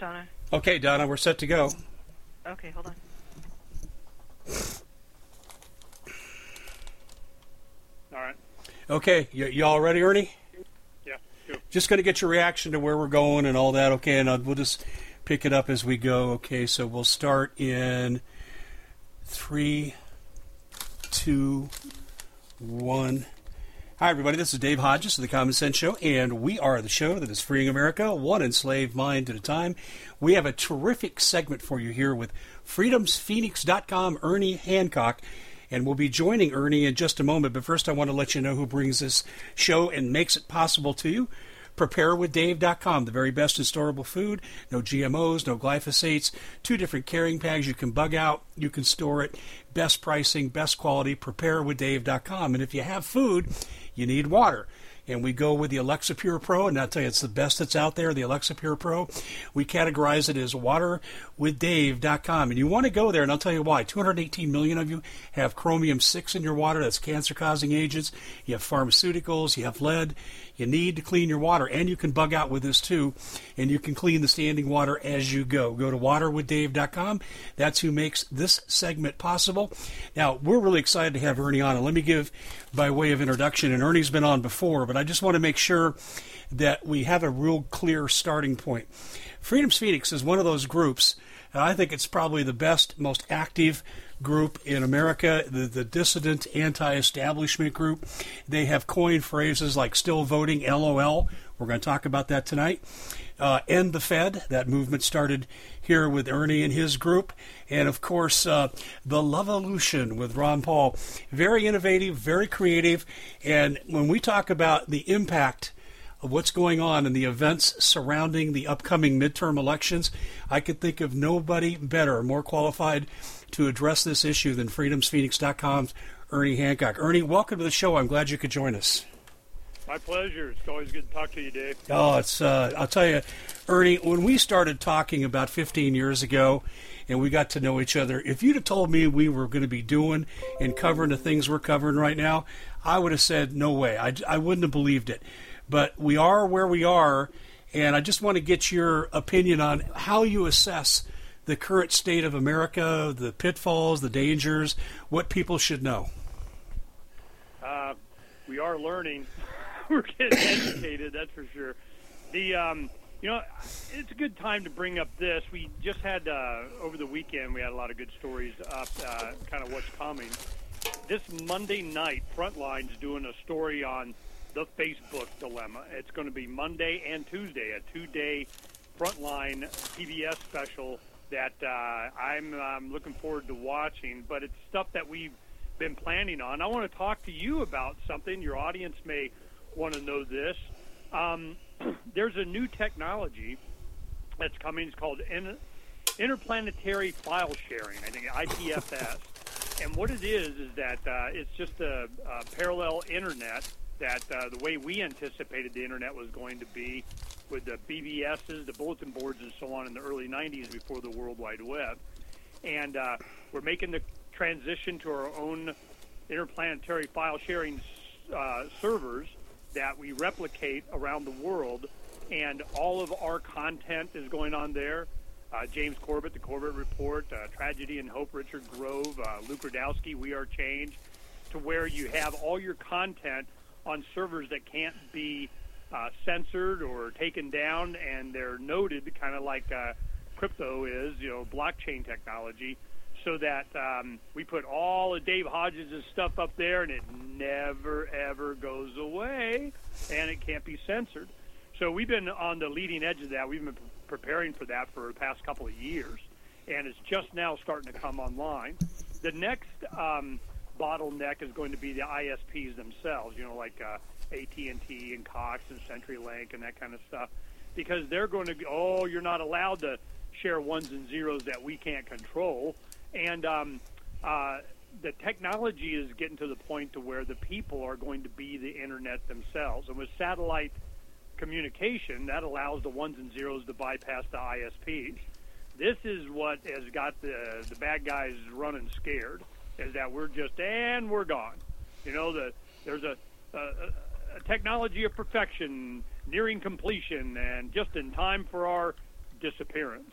Donna. Okay, Donna, we're set to go. Okay, hold on. All right. Okay, y- you all ready, Ernie? Yeah. Go. Just going to get your reaction to where we're going and all that. Okay, and uh, we'll just pick it up as we go. Okay, so we'll start in three, two, one. Hi, everybody. This is Dave Hodges of the Common Sense Show, and we are the show that is freeing America one enslaved mind at a time. We have a terrific segment for you here with freedomsphoenix.com, Ernie Hancock, and we'll be joining Ernie in just a moment. But first, I want to let you know who brings this show and makes it possible to you. PrepareWithDave.com, the very best in storable food. No GMOs, no glyphosates. Two different carrying bags you can bug out. You can store it. Best pricing, best quality. PrepareWithDave.com. And if you have food, you need water. And we go with the Alexa Pure Pro, and I'll tell you, it's the best that's out there, the Alexa Pure Pro. We categorize it as waterwithdave.com. And you want to go there, and I'll tell you why. 218 million of you have chromium 6 in your water, that's cancer causing agents. You have pharmaceuticals, you have lead. You need to clean your water, and you can bug out with this too. And you can clean the standing water as you go. Go to waterwithdave.com. That's who makes this segment possible. Now, we're really excited to have Ernie on, and let me give by way of introduction. And Ernie's been on before, but I just want to make sure that we have a real clear starting point. Freedom's Phoenix is one of those groups, and I think it's probably the best, most active group in America, the, the dissident anti establishment group. They have coined phrases like still voting, LOL. We're going to talk about that tonight. Uh, End the Fed, that movement started here with Ernie and his group. And of course, uh, The Lovolution with Ron Paul. Very innovative, very creative. And when we talk about the impact of what's going on in the events surrounding the upcoming midterm elections, I could think of nobody better, more qualified to address this issue than freedomsphoenix.com's Ernie Hancock. Ernie, welcome to the show. I'm glad you could join us. My pleasure. It's always good to talk to you, Dave. Oh, it's uh, I'll tell you, Ernie, when we started talking about 15 years ago and we got to know each other, if you'd have told me we were going to be doing and covering the things we're covering right now, I would have said no way. I, I wouldn't have believed it. But we are where we are, and I just want to get your opinion on how you assess the current state of America, the pitfalls, the dangers, what people should know. Uh, we are learning. We're getting educated, that's for sure. The um, you know, it's a good time to bring up this. We just had uh, over the weekend. We had a lot of good stories up, uh, kind of what's coming. This Monday night, Frontline's doing a story on the Facebook dilemma. It's going to be Monday and Tuesday, a two-day Frontline PBS special that uh, I'm um, looking forward to watching. But it's stuff that we've been planning on. I want to talk to you about something. Your audience may want to know this. Um, there's a new technology that's coming. It's called in, interplanetary file sharing. I think IPFS. and what it is is that uh, it's just a, a parallel internet that uh, the way we anticipated the internet was going to be with the BBSs, the bulletin boards, and so on in the early 90s before the World Wide Web. And uh, we're making the transition to our own interplanetary file sharing uh, servers that we replicate around the world. And all of our content is going on there. Uh, James Corbett, the Corbett Report, uh, Tragedy and Hope, Richard Grove, uh, Luke Rudkowski, We Are Change, to where you have all your content on servers that can't be uh, censored or taken down, and they're noted, kind of like uh, crypto is, you know, blockchain technology, so that um, we put all of Dave Hodges' stuff up there, and it never ever goes away, and it can't be censored. So we've been on the leading edge of that. We've been preparing for that for the past couple of years, and it's just now starting to come online. The next um, bottleneck is going to be the ISPs themselves. You know, like uh, AT&T and Cox and CenturyLink and that kind of stuff, because they're going to. Oh, you're not allowed to share ones and zeros that we can't control, and um, uh, the technology is getting to the point to where the people are going to be the internet themselves, and with satellite communication, that allows the ones and zeros to bypass the ISPs. This is what has got the the bad guys running scared. Is that we're just and we're gone. You know, the there's a, a, a technology of perfection nearing completion and just in time for our disappearance.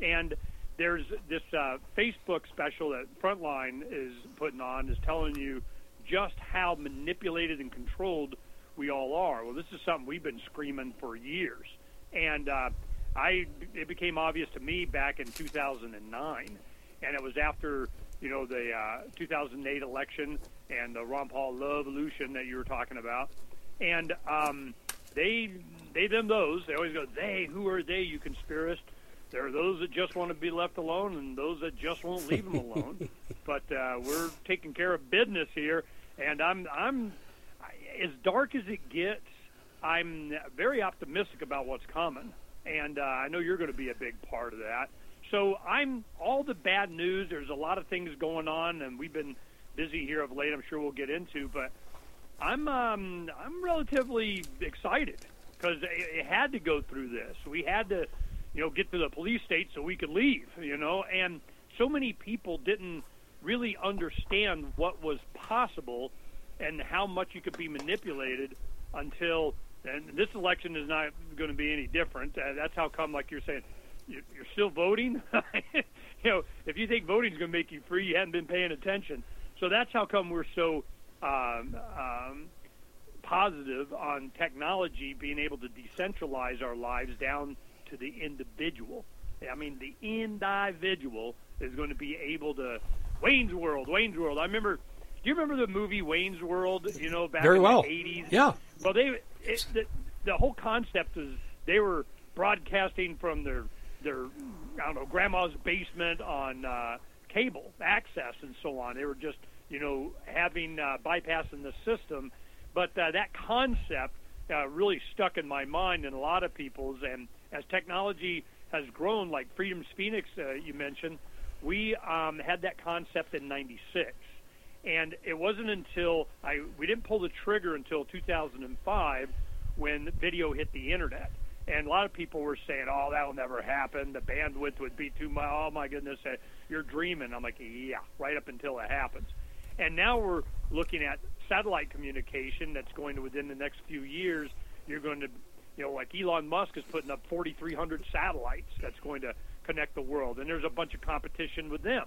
And there's this uh, Facebook special that Frontline is putting on is telling you just how manipulated and controlled we all are. Well, this is something we've been screaming for years, and uh, I it became obvious to me back in 2009, and it was after you know the uh, 2008 election and the Ron Paul love illusion that you were talking about, and um, they they them those they always go they who are they you conspiracist there are those that just want to be left alone and those that just won't leave them alone. but uh, we're taking care of business here, and I'm I'm as dark as it gets. I'm very optimistic about what's coming, and uh, I know you're going to be a big part of that. So I'm all the bad news. There's a lot of things going on, and we've been busy here of late. I'm sure we'll get into, but I'm um, I'm relatively excited because it, had to go through this. We had to you know, get to the police state so we could leave, you know, and so many people didn't really understand what was possible and how much you could be manipulated until and this election is not going to be any different. Uh, that's how come, like you're saying, you're, still voting. you know, if you think voting is going to make you free, you haven't been paying attention. So that's how come we're so um, um, positive on technology being able to decentralize our lives down to the individual. I mean, the individual is going to be able to. Wayne's World, Wayne's World. I remember. Do you remember the movie Wayne's World? You know, back Very in well. the eighties. Yeah. Well, they it, the, the whole concept is they were broadcasting from their their I don't know grandma's basement on uh, cable access and so on. They were just you know having uh, bypassing the system, but uh, that concept uh, really stuck in my mind and a lot of people's and as technology has grown, like Freedom's Phoenix, uh, you mentioned, we um, had that concept in '96, and it wasn't until I we didn't pull the trigger until 2005 when video hit the internet. And a lot of people were saying, "Oh, that'll never happen. The bandwidth would be too much. Oh my goodness, uh, you're dreaming." I'm like, "Yeah, right up until it happens." And now we're looking at satellite communication that's going to within the next few years. You're going to you know, like Elon Musk is putting up 4,300 satellites that's going to connect the world, and there's a bunch of competition with them.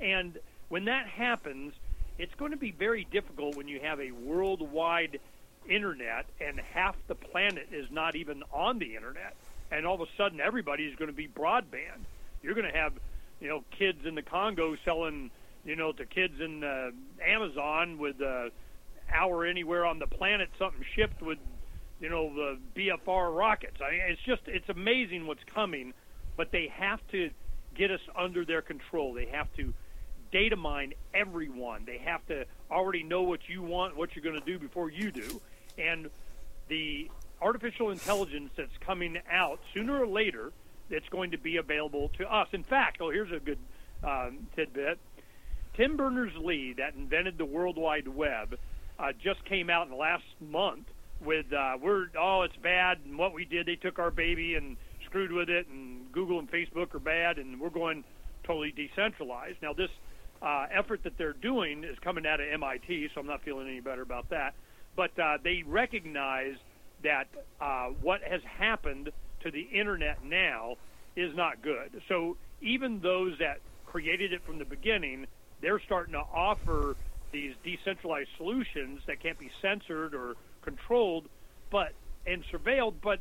And when that happens, it's going to be very difficult when you have a worldwide internet and half the planet is not even on the internet, and all of a sudden everybody's going to be broadband. You're going to have, you know, kids in the Congo selling, you know, to kids in uh, Amazon with uh, hour anywhere on the planet something shipped with you know, the BFR rockets. I mean, it's just it's amazing what's coming, but they have to get us under their control. They have to data mine everyone. They have to already know what you want, what you're going to do before you do, and the artificial intelligence that's coming out sooner or later that's going to be available to us. In fact, oh, here's a good um, tidbit. Tim Berners-Lee, that invented the World Wide Web, uh, just came out in the last month with uh, we're oh it's bad and what we did they took our baby and screwed with it and Google and Facebook are bad and we're going totally decentralized. Now this uh, effort that they're doing is coming out of MIT, so I'm not feeling any better about that. But uh, they recognize that uh, what has happened to the internet now is not good. So even those that created it from the beginning, they're starting to offer these decentralized solutions that can't be censored or controlled, but and surveilled. But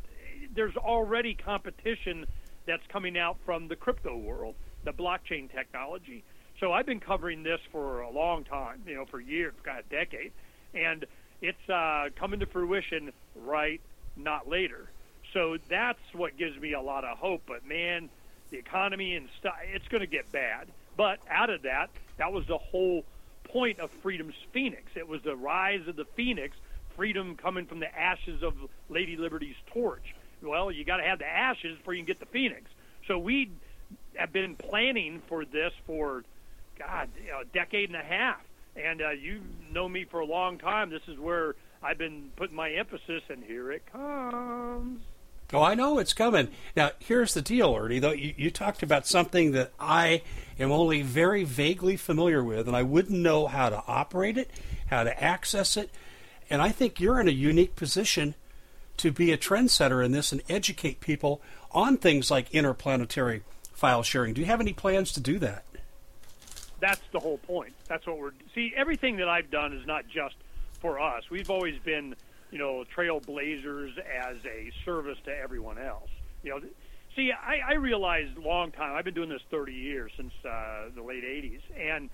there's already competition that's coming out from the crypto world, the blockchain technology. So I've been covering this for a long time, you know, for years, got a decade, and it's uh, coming to fruition right, not later. So that's what gives me a lot of hope. But man, the economy and stuff, it's going to get bad. But out of that, that was the whole point of Freedom's Phoenix. It was the rise of the Phoenix freedom coming from the ashes of Lady Liberty's torch. Well, you got to have the ashes before you can get the phoenix. So we have been planning for this for, God, you know, a decade and a half. And uh, you know me for a long time. This is where I've been putting my emphasis, and here it comes. Oh, I know it's coming. Now, here's the deal, Ernie. Though you, you talked about something that I am only very vaguely familiar with, and I wouldn't know how to operate it, how to access it. And I think you're in a unique position to be a trendsetter in this and educate people on things like interplanetary file sharing. Do you have any plans to do that? That's the whole point. That's what we're see. Everything that I've done is not just for us. We've always been, you know, trailblazers as a service to everyone else. You know, see, I, I realized long time. I've been doing this 30 years since uh, the late 80s, and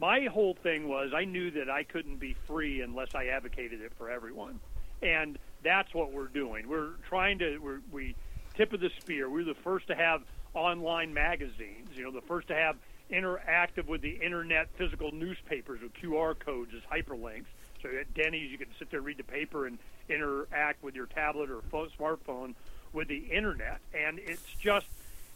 my whole thing was I knew that I couldn't be free unless I advocated it for everyone, and that's what we're doing. We're trying to we're, we tip of the spear. We're the first to have online magazines. You know, the first to have interactive with the internet physical newspapers with QR codes as hyperlinks. So at Denny's, you can sit there, read the paper, and interact with your tablet or phone, smartphone with the internet. And it's just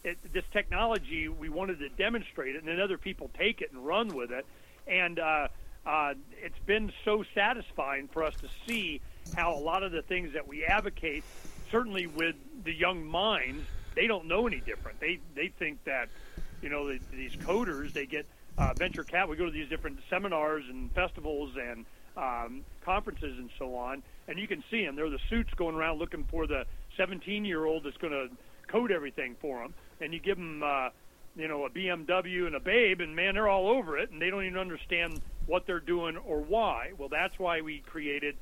it, this technology. We wanted to demonstrate it, and then other people take it and run with it. And uh, uh, it's been so satisfying for us to see how a lot of the things that we advocate, certainly with the young minds, they don't know any different. They they think that you know the, these coders they get uh, venture cap. We go to these different seminars and festivals and um, conferences and so on, and you can see them. They're the suits going around looking for the 17 year old that's going to code everything for them, and you give them. Uh, you know, a BMW and a babe, and man, they're all over it, and they don't even understand what they're doing or why. Well, that's why we created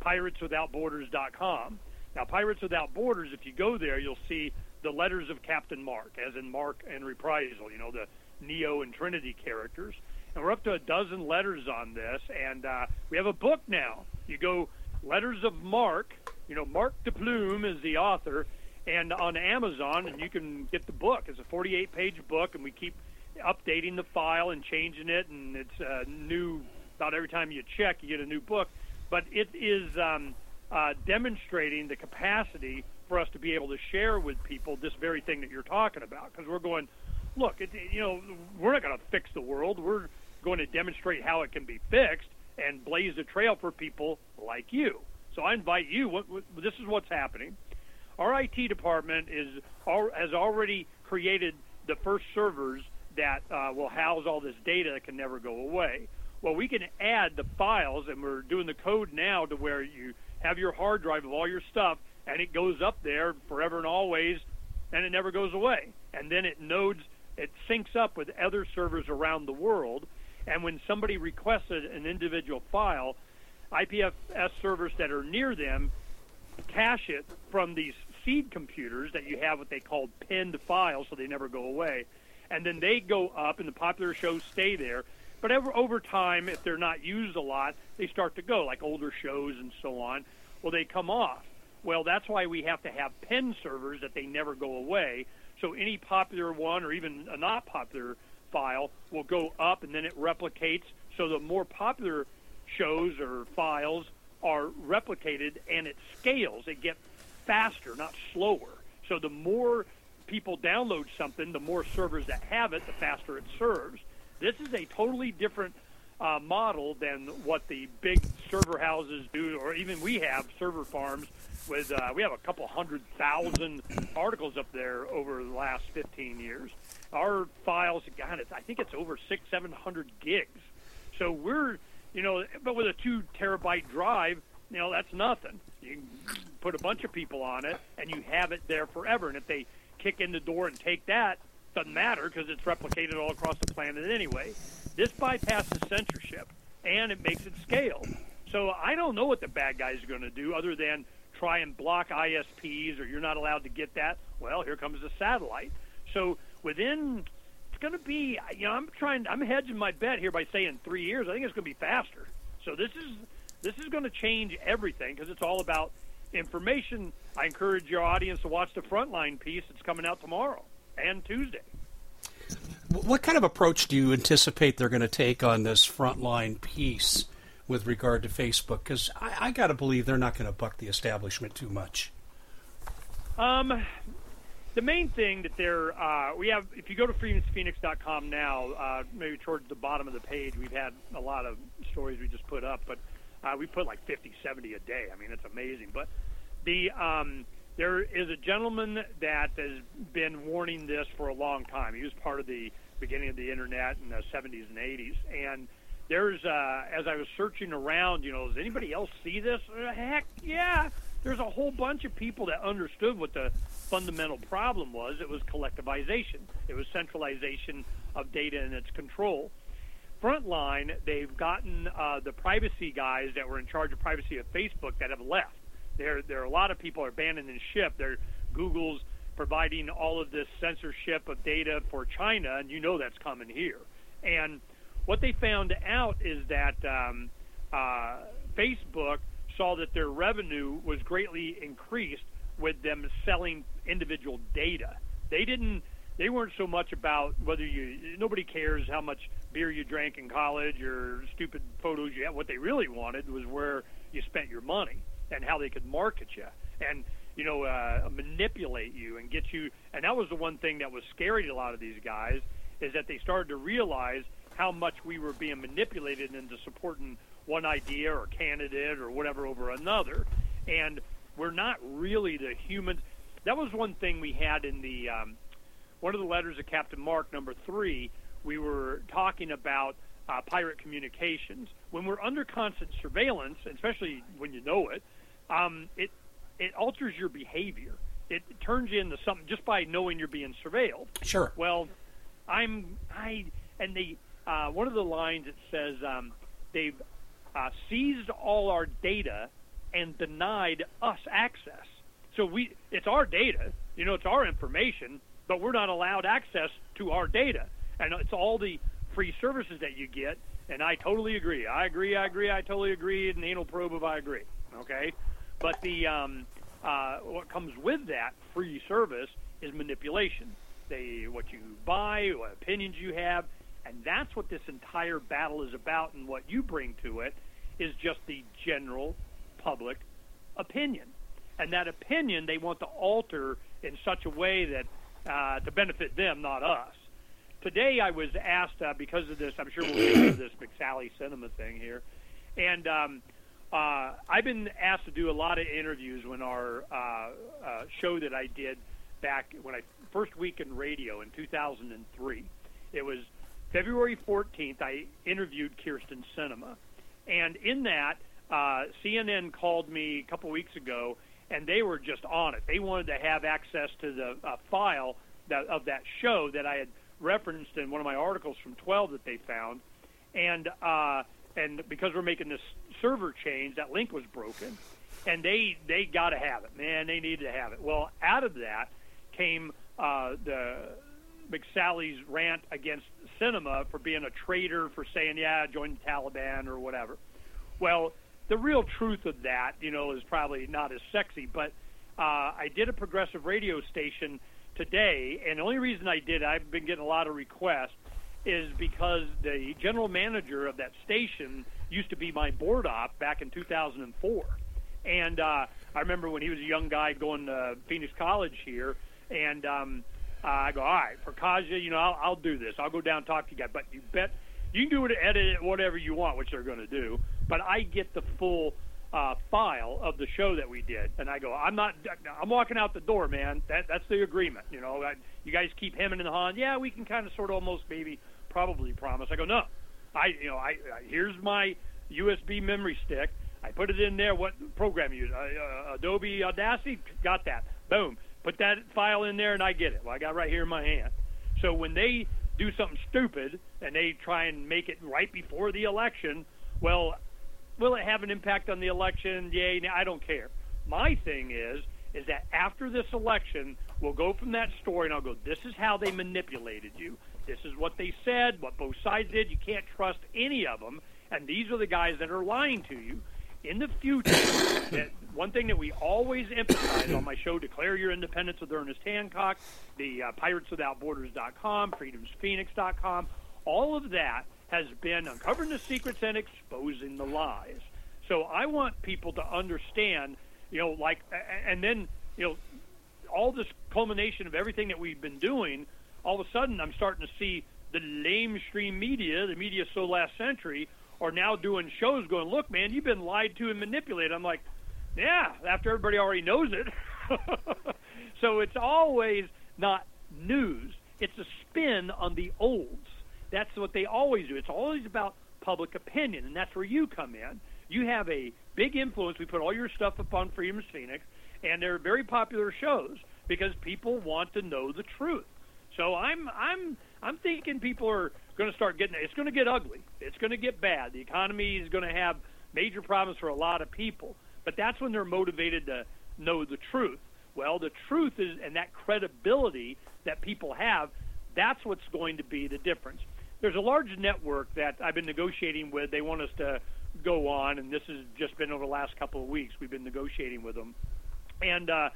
PiratesWithoutBorders.com. Now, Pirates Without Borders, if you go there, you'll see the letters of Captain Mark, as in Marque and Reprisal, you know, the Neo and Trinity characters. And we're up to a dozen letters on this, and uh, we have a book now. You go Letters of Marque, you know, Mark de Plume is the author, and on Amazon, and you can get the book. It's a 48 page book, and we keep updating the file and changing it, and it's uh, new about every time you check, you get a new book. But it is um, uh, demonstrating the capacity for us to be able to share with people this very thing that you're talking about. Because we're going, look, it, you know, we're not going to fix the world. We're going to demonstrate how it can be fixed and blaze a trail for people like you. So I invite you. What, what, this is what's happening. Our IT department is has already created the first servers that uh, will house all this data that can never go away. Well, we can add the files, and we're doing the code now to where you have your hard drive of all your stuff, and it goes up there forever and always, and it never goes away. And then it nodes, it syncs up with other servers around the world. And when somebody requested an individual file, IPFS servers that are near them cache it from these seed computers that you have what they call pinned files, so they never go away. And then they go up, and the popular shows stay there. But ever, over time, if they're not used a lot, they start to go, like older shows and so on. Well, they come off. Well, that's why we have to have pen servers that they never go away. So any popular one or even a not popular file will go up and then it replicates. So the more popular shows or files are replicated and it scales. It gets faster, not slower. So the more people download something, the more servers that have it, the faster it serves. This is a totally different uh, model than what the big server houses do, or even we have server farms with uh, we have a couple hundred thousand articles up there over the last 15 years. Our files, God, it's, I think it's over six, seven hundred gigs. So we're, you know, but with a two terabyte drive, you know, that's nothing. You put a bunch of people on it, and you have it there forever. And if they kick in the door and take that, doesn't matter because it's replicated all across the planet anyway. This bypasses censorship and it makes it scale. So I don't know what the bad guys are going to do other than try and block ISPs or you're not allowed to get that. Well, here comes the satellite. So within it's going to be you know I'm trying I'm hedging my bet here by saying 3 years. I think it's going to be faster. So this is this is going to change everything because it's all about information. I encourage your audience to watch the frontline piece. It's coming out tomorrow and Tuesday. What kind of approach do you anticipate they're going to take on this frontline piece with regard to Facebook? Because I, I got to believe they're not going to buck the establishment too much. Um, the main thing that they're uh, we have if you go to freedomphoenix.com now, uh, maybe towards the bottom of the page, we've had a lot of stories we just put up, but uh, we put like 50, 70 a day. I mean, it's amazing. But the um, there is a gentleman that has been warning this for a long time. He was part of the beginning of the internet in the 70s and 80s, and there's uh, as I was searching around, you know, does anybody else see this? Uh, heck, yeah, there's a whole bunch of people that understood what the fundamental problem was. It was collectivization. It was centralization of data and its control. Frontline, they've gotten uh, the privacy guys that were in charge of privacy at Facebook that have left. There, there are a lot of people are abandoning ship. They're Google's providing all of this censorship of data for China, and you know that's coming here. And what they found out is that um, uh, Facebook saw that their revenue was greatly increased with them selling individual data. They didn't. They weren't so much about whether you. Nobody cares how much beer you drank in college or stupid photos you had. What they really wanted was where you spent your money and how they could market you and you know uh, manipulate you and get you. And that was the one thing that was scary to a lot of these guys is that they started to realize how much we were being manipulated into supporting one idea or candidate or whatever over another, and we're not really the humans. That was one thing we had in the um, one of the letters of Captain Mark, number three. We were talking about uh, pirate communications. When we're under constant surveillance, especially when you know it, um, it it alters your behavior. It turns you into something just by knowing you're being surveilled. Sure. Well, I'm I and the uh, one of the lines it says um, they've uh, seized all our data and denied us access. So we, it's our data, you know, it's our information, but we're not allowed access to our data, and it's all the free services that you get. And I totally agree. I agree. I agree. I totally agree. An anal probe if I agree. Okay, but the um, uh, what comes with that free service is manipulation. They what you buy, what opinions you have, and that's what this entire battle is about. And what you bring to it is just the general public opinion. And that opinion they want to alter in such a way that uh, to benefit them, not us. Today I was asked uh, because of this. I'm sure we'll get into this McSally Sinema thing here, and um, uh, I've been asked to do a lot of interviews when our uh, uh, show that I did back when I first week in radio in 2003. It was February 14th. I interviewed Kyrsten Sinema, and in that, uh, CNN called me a couple weeks ago, and they were just on it. They wanted to have access to the uh, file that, of that show that I had referenced in one of my articles from 12 that they found, and uh, and because we're making this server change, that link was broken, and they they got to have it, man. They needed to have it. Well, out of that came uh, the McSally's rant against Sinema for being a traitor for saying, yeah, join the Taliban or whatever. Well, the real truth of that, you know, is probably not as sexy, but uh, I did a progressive radio station today, and the only reason I did, I've been getting a lot of requests, is because the general manager of that station used to be my board op back in 2004. And uh, I remember when he was a young guy going to Phoenix College here, and um, I go, all right, for Kaja, you know, I'll, I'll do this. I'll go down and talk to you guys. But you bet you can do it, edit it, whatever you want, which they're going to do. But I get the full uh, file of the show that we did, and I go, I'm not, I'm walking out the door, man. That that's the agreement. You know, I, you guys keep hemming and hawing. Yeah, we can kind of, sort of, almost, maybe, probably promise. I go, no, I, you know, I, I here's my USB memory stick. I put it in there. What program you use? Uh, uh, Adobe Audacity. Got that. Boom put that file in there and I get it. Well, I got right here in my hand. So when they do something stupid and they try and make it right before the election, well, will it have an impact on the election? Yay, I don't care. My thing is is that after this election, we'll go from that story and I'll go, this is how they manipulated you. This is what they said, what both sides did. You can't trust any of them. And these are the guys that are lying to you in the future, that one thing that we always emphasize on my show, Declare Your Independence with Ernest Hancock, the uh, PiratesWithoutBorders.com, FreedomsPhoenix.com, all of that has been uncovering the secrets and exposing the lies. So I want people to understand, you know, like, and then, you know, all this culmination of everything that we've been doing, all of a sudden I'm starting to see the lamestream media, the media so last century, are now doing shows going, look, man, you've been lied to and manipulated. I'm like, yeah, after everybody already knows it. so it's always not news. It's a spin on the olds. That's what they always do. It's always about public opinion, and that's where you come in. you have a big influence. We put all your stuff up on Freedom's Phoenix, and they're very popular shows because people want to know the truth. So I'm I'm I'm thinking people are going to start getting it's going to get ugly. It's going to get bad. The economy is going to have major problems for a lot of people. But that's when they're motivated to know the truth. Well, the truth is and that credibility that people have, that's what's going to be the difference. There's a large network that I've been negotiating with. They want us to go on, and this has just been over the last couple of weeks. We've been negotiating with them, and uh,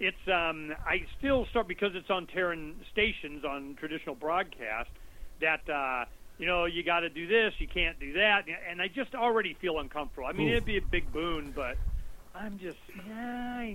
it's um, I still start because it's on Terran stations on traditional broadcast that uh, you know you got to do this, you can't do that, and I just already feel uncomfortable. I mean, Ooh. it'd be a big boon, but I'm just yeah,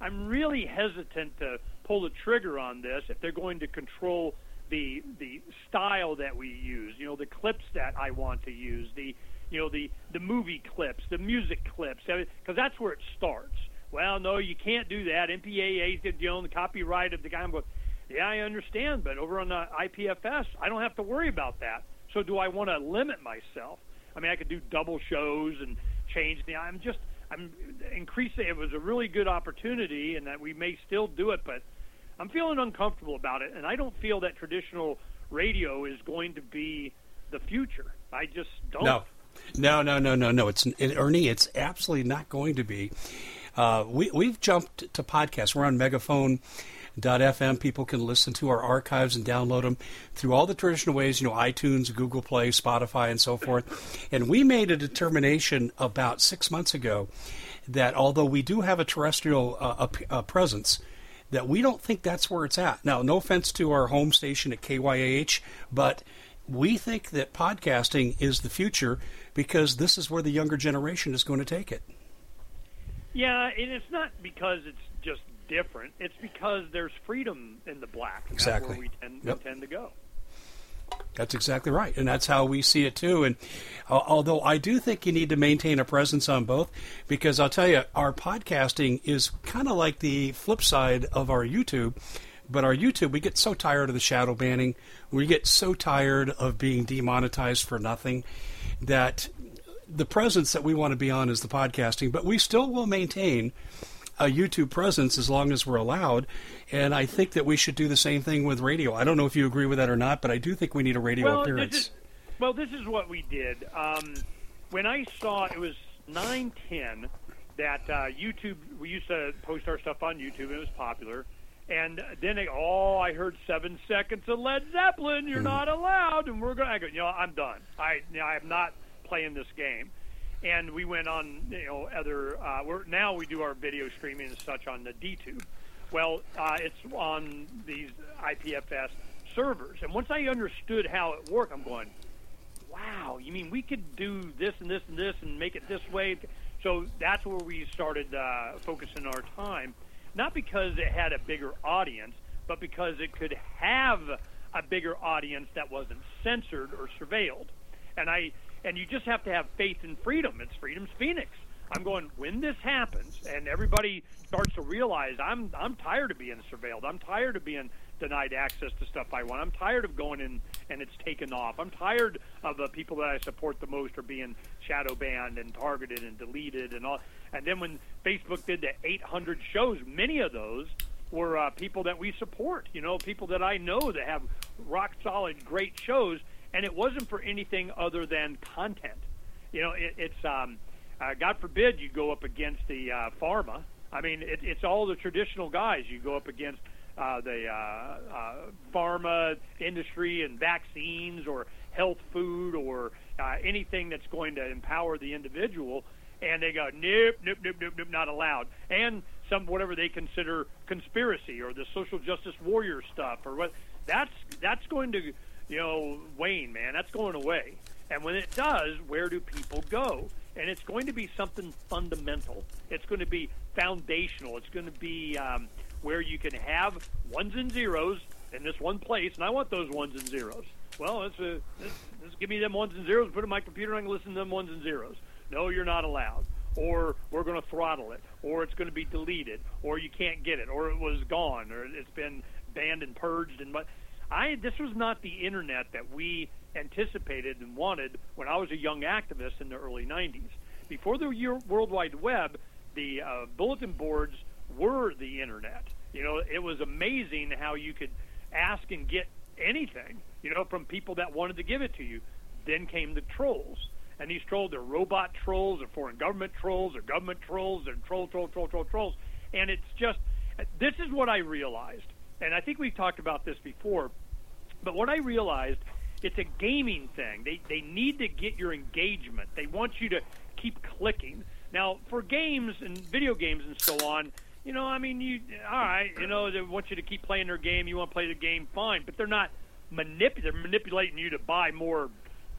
I'm really hesitant to pull the trigger on this if they're going to control the the style that we use, you know, the clips that I want to use, the you know the the movie clips, the music clips, because that's where it starts. Well, no, you can't do that. MPAA, you know, the copyright of the guy. I'm going, yeah, I understand, but over on the IPFS, I don't have to worry about that. So do I want to limit myself? I mean, I could do double shows and change the. I'm just I'm increasing. It was a really good opportunity, and that we may still do it, but I'm feeling uncomfortable about it, and I don't feel that traditional radio is going to be the future. I just don't. No, no, no, no, no, no. It's it, Ernie. It's absolutely not going to be. Uh, we we've jumped to podcasts. We're on Megaphone. FM. People can listen to our archives and download them through all the traditional ways, you know, iTunes, Google Play, Spotify, and so forth. And we made a determination about six months ago that although we do have a terrestrial uh, a, a presence, that we don't think that's where it's at. Now, no offense to our home station at KYAH, but we think that podcasting is the future because this is where the younger generation is going to take it. Yeah, and it's not because it's different. It's because there's freedom in the black. Exactly. That's where we tend, yep. we tend to go. That's exactly right, and that's how we see it too. And uh, although I do think you need to maintain a presence on both, because I'll tell you, our podcasting is kind of like the flip side of our YouTube. But our YouTube, we get so tired of the shadow banning, we get so tired of being demonetized for nothing, that the presence that we want to be on is the podcasting. But we still will maintain a YouTube presence as long as we're allowed. And I think that we should do the same thing with radio. I don't know if you agree with that or not, but I do think we need a radio well, appearance. This is, well, this is what we did. Um, when I saw it was nine ten that uh, YouTube, we used to post our stuff on YouTube. It was popular. And then they, oh, I heard seven seconds of Led Zeppelin. You're mm. not allowed, and we're going. to go. You know, I'm done. I, you know, I'm not playing this game and we went on you know other uh, we're now we do our video streaming and such on the DTube. Well, uh, it's on these IPFS servers, and once I understood how it worked, I'm going, wow. You mean we could do this and this and this and make it this way? So that's where we started uh, focusing our time, not because it had a bigger audience, but because it could have a bigger audience that wasn't censored or surveilled. And I and you just have to have faith in freedom. It's freedom's phoenix. I'm going when this happens and everybody starts to realize I'm I'm tired of being surveilled. I'm tired of being denied access to stuff I want. I'm tired of going in and it's taken off. I'm tired of the people that I support the most are being shadow banned and targeted and deleted and all. And then when Facebook did the 800 shows, many of those were uh, people that we support. You know, people that I know that have rock solid great shows and it wasn't for anything other than content. You know, it, it's um, uh, God forbid you go up against the uh, pharma. I mean, it, it's all the traditional guys. You go up against uh, the uh, uh, pharma industry and vaccines or health food or uh, anything that's going to empower the individual, and they go nope, nope, nope, nope, nope, not allowed. And some whatever they consider conspiracy or the social justice warrior stuff or what that's that's going to you know, wane, man. That's going away. And when it does, where do people go? And it's going to be something fundamental. It's going to be foundational. It's going to be um, where you can have ones and zeros in this one place, and I want those ones and zeros. Well, let's, uh, let's, give me them ones and zeros, put it in my computer, and I can listen to them ones and zeros. No, you're not allowed. Or we're going to throttle it, or it's going to be deleted, or you can't get it, or it was gone, or it's been banned and purged, and. I this was not the internet that we anticipated and wanted when I was a young activist in the early 90s. before the year World Wide Web, the uh, bulletin boards were the internet. You know, it was amazing how you could ask and get anything, you know, from people that wanted to give it to you. Then came the trolls. And these trolls, they're robot trolls, or foreign government trolls, or government trolls, they're troll, troll, troll, troll, trolls. And it's just, this is what I realized. And I think we've talked about this before. But what I realized, it's a gaming thing. They, they need to get your engagement. They want you to keep clicking. Now, for games and video games and so on, you know, I mean, you all right, you know, they want you to keep playing their game. You want to play the game, fine, but they're not manip- they're manipulating you to buy more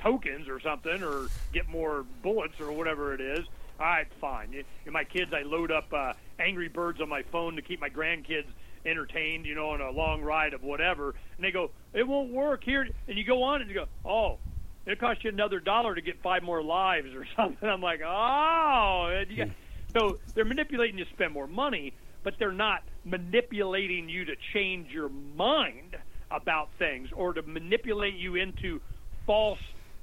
tokens or something or get more bullets or whatever it is. All right, fine. You, my kids, I load up uh, Angry Birds on my phone to keep my grandkids entertained, you know, on a long ride of whatever. And they go, it won't work here. And you go on and you go, oh, it costs you another dollar to get five more lives or something. I'm like, oh, you got, so they're manipulating you to spend more money, but they're not manipulating you to change your mind about things or to manipulate you into false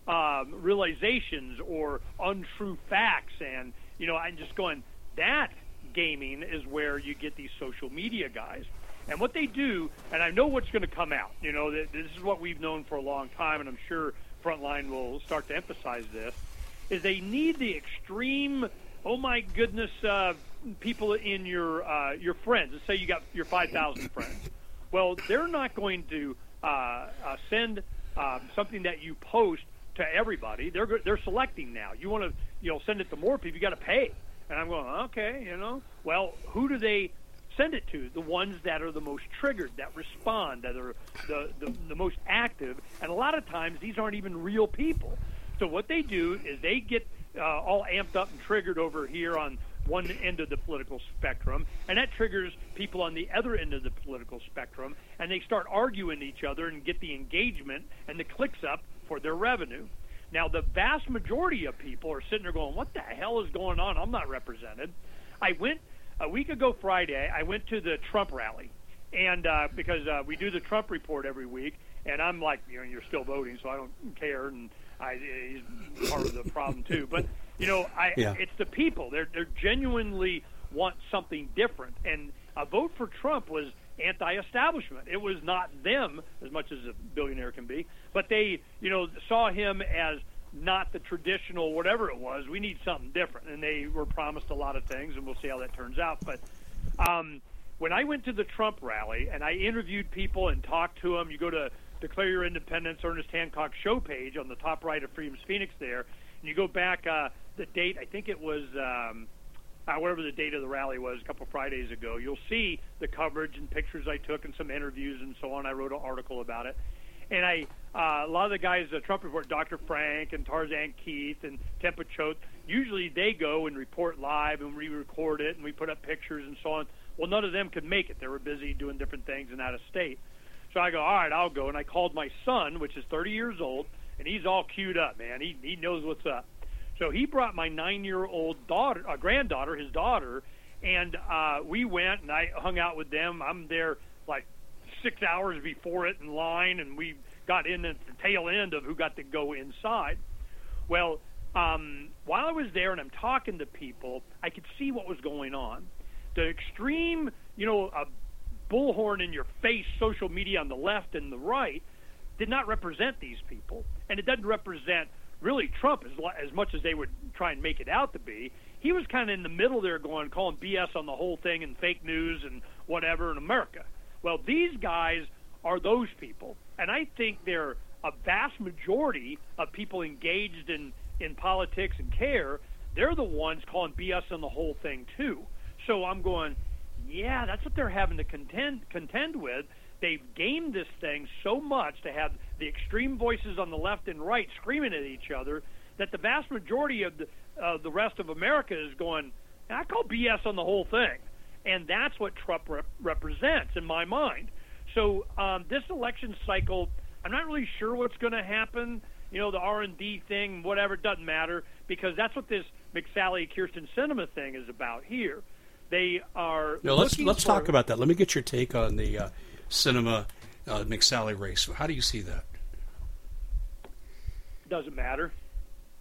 um, realizations or untrue facts. And, you know, I'm just going, that gaming is where you get these social media guys. And what they do, and I know what's going to come out, you know, this is what we've known for a long time, and I'm sure Frontline will start to emphasize this, is they need the extreme, oh my goodness, uh, people in your uh, your friends. Let's say you got your 5,000 friends. Well, they're not going to uh, uh, send um, something that you post to everybody. They're they're selecting now. You want to you know send it to more people, you got to pay. And I'm going, okay, you know. Well, who do they send it to? The ones that are the most triggered, that respond, that are the, the, the most active. And a lot of times, these aren't even real people. So what they do is they get uh, all amped up and triggered over here on one end of the political spectrum, and that triggers people on the other end of the political spectrum, and they start arguing each other and get the engagement and the clicks up for their revenue. Now, the vast majority of people are sitting there going, What the hell is going on? I'm not represented. I went a week ago Friday, I went to the Trump rally. And uh, because uh, we do the Trump report every week, and I'm like, you know, you're still voting, so I don't care. And I, he's part of the problem too. But you know, I, yeah. it's the people. They're they're genuinely want something different, and a vote for Trump was anti-establishment. It was not them as much as a billionaire can be, but they, you know, saw him as not the traditional whatever it was. We need something different, and they were promised a lot of things, and we'll see how that turns out. But um, when I went to the Trump rally and I interviewed people and talked to them, you go to Declare Your Independence Ernest Hancock show page on the top right of Freedom's Phoenix there, and you go back uh, the date. I think it was. Um, uh, whatever the date of the rally was, a couple Fridays ago, you'll see the coverage and pictures I took and some interviews and so on. I wrote an article about it. And I, uh, a lot of the guys, the Trump report, Dr. Frank and Tarzan Keith and Tempa Choate, usually they go and report live and we record it and we put up pictures and so on. Well, none of them could make it. They were busy doing different things and out of state. So I go, all right, I'll go. And I called my son, which is 30 years old, and he's all queued up, man. He he knows what's up. So he brought my nine-year-old daughter, a uh, granddaughter, his daughter, and uh, we went and I hung out with them. I'm there like six hours before it in line, and we got in at the tail end of who got to go inside. Well, um, while I was there and I'm talking to people, I could see what was going on. The extreme, you know, a bullhorn in your face social media on the left and the right did not represent these people, and it doesn't represent really Trump as as much as they would try and make it out to be. He was kind of in the middle there, going calling BS on the whole thing and fake news and whatever in America. Well, these guys are those people, and I think they're a vast majority of people engaged in in politics and care. They're the ones calling BS on the whole thing too. So I'm going, yeah, that's what they're having to contend contend with they've gamed this thing so much to have the extreme voices on the left and right screaming at each other that the vast majority of the uh, the rest of America is going. I call BS on the whole thing, and that's what Trump rep- represents in my mind. So um, this election cycle, I'm not really sure what's going to happen. You know, the R and D thing, whatever, doesn't matter because that's what this McSally Kyrsten Sinema thing is about here. They are. No, let's let's for, talk about that. Let me get your take on the uh, Sinema uh, McSally race. How do you see that? Doesn't matter.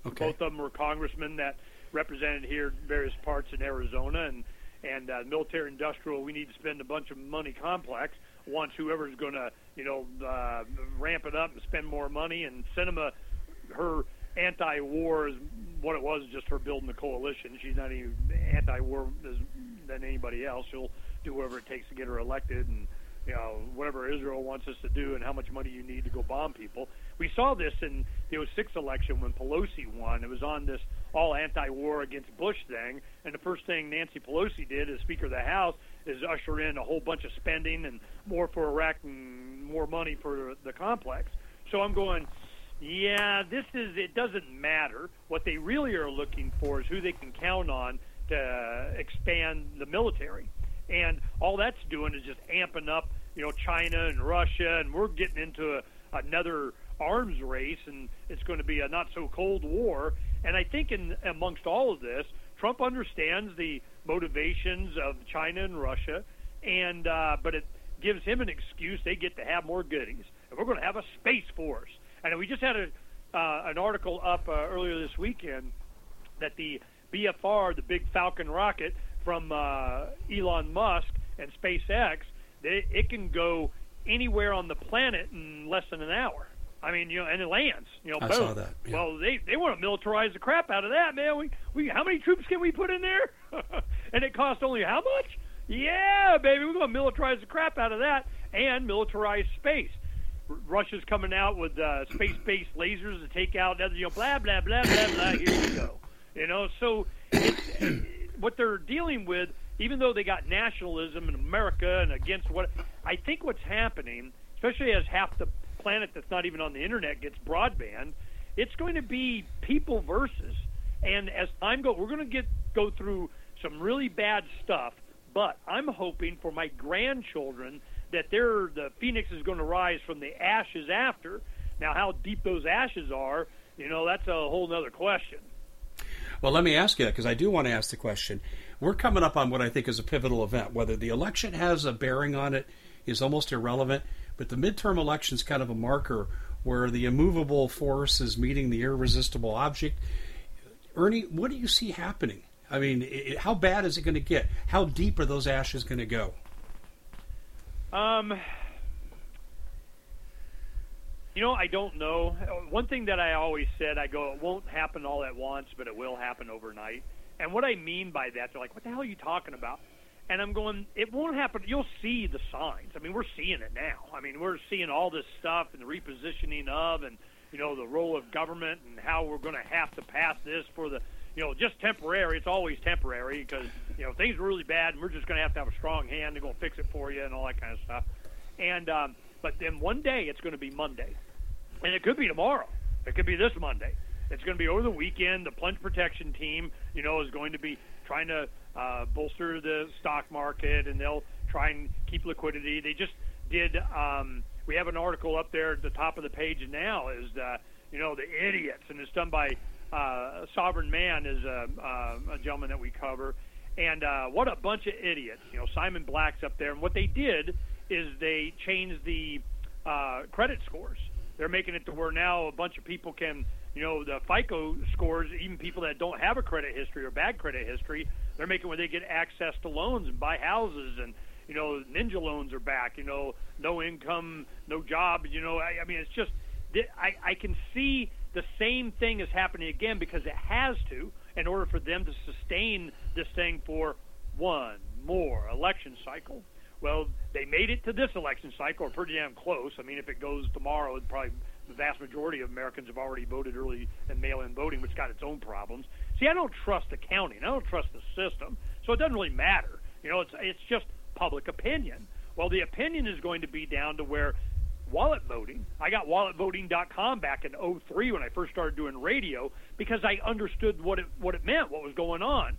Okay. Both of them were congressmen that represented here various parts in Arizona and and uh, military industrial. We need to spend a bunch of money complex wants whoever's going to you know uh, ramp it up and spend more money. And Sinema, her anti-war is what it was, just her building the coalition. She's not even anti-war than anybody else. She'll do whatever it takes to get her elected and you know, whatever Israel wants us to do and how much money you need to go bomb people. We saw this in the 06 election when Pelosi won. It was on this all anti-war against Bush thing, and the first thing Nancy Pelosi did as Speaker of the House is usher in a whole bunch of spending and more for Iraq and more money for the complex. So I'm going, yeah, this is. It doesn't matter. What they really are looking for is who they can count on to expand the military and all that's doing is just amping up, you know, China and Russia, and we're getting into a, another arms race, and it's going to be a not so cold war. And I think in amongst all of this, Trump understands the motivations of China and Russia, and uh, but it gives him an excuse. They get to have more goodies, and we're going to have a space force. And we just had a uh, an article up uh, earlier this weekend that the BFR, the big Falcon rocket, from uh, Elon Musk and SpaceX, they, it can go anywhere on the planet in less than an hour. I mean, you know, and it lands. You know, I boom. saw that. Yeah. Well, they they want to militarize the crap out of that, man. We we how many troops can we put in there? and it costs only how much? Yeah, baby, we're going to militarize the crap out of that and militarize space. R- Russia's coming out with uh, space-based lasers to take out you know, blah blah blah blah blah. Here we go. You know, so it's what they're dealing with, even though they got nationalism in America and against what I think what's happening, especially as half the planet that's not even on the internet gets broadband, it's going to be people versus. And as goes, we're going to get go through some really bad stuff. But I'm hoping for my grandchildren that they're the phoenix is going to rise from the ashes after. Now, how deep those ashes are, you know, that's a whole other question. Well, let me ask you that because I do want to ask the question. We're coming up on what I think is a pivotal event. Whether the election has a bearing on it is almost irrelevant, but the midterm election is kind of a marker where the immovable force is meeting the irresistible object. Ernie, what do you see happening? I mean, it, how bad is it going to get? How deep are those ashes going to go? Um, you know, I don't know. One thing that I always said, I go, it won't happen all at once, but it will happen overnight. And what I mean by that, they're like, what the hell are you talking about? And I'm going, it won't happen. You'll see the signs. I mean, we're seeing it now. I mean, we're seeing all this stuff and the repositioning of, and you know, the role of government and how we're going to have to pass this for the, you know, just temporary. It's always temporary because you know things are really bad, and we're just going to have to have a strong hand to go fix it for you and all that kind of stuff. And um, but then one day it's going to be Monday, and it could be tomorrow. It could be this Monday. It's going to be over the weekend. The plunge protection team, you know, is going to be trying to uh, bolster the stock market, and they'll try and keep liquidity. They just did. Um, we have an article up there at the top of the page now. Is uh, you know the idiots, and it's done by uh, Sovereign Man, is a, uh, a gentleman that we cover, and uh, what a bunch of idiots. You know, Simon Black's up there, and what they did is they changed the uh, credit scores. They're making it to where now a bunch of people can, you know, the FICO scores, even people that don't have a credit history or bad credit history, they're making where they get access to loans and buy houses and you know, ninja loans are back. You know, no income, no job. You know, I, I mean, it's just I, I can see the same thing is happening again because it has to in order for them to sustain this thing for one more election cycle. Well, they made it to this election cycle, or pretty damn close. I mean, if it goes tomorrow, it probably the vast majority of Americans have already voted early and mail-in voting, which got its own problems. See, I don't trust the counting. I don't trust the system, so it doesn't really matter. You know, it's it's just public opinion. Well, the opinion is going to be down to where wallet voting. I got walletvoting.com back in 03 when I first started doing radio because I understood what it what it meant, what was going on.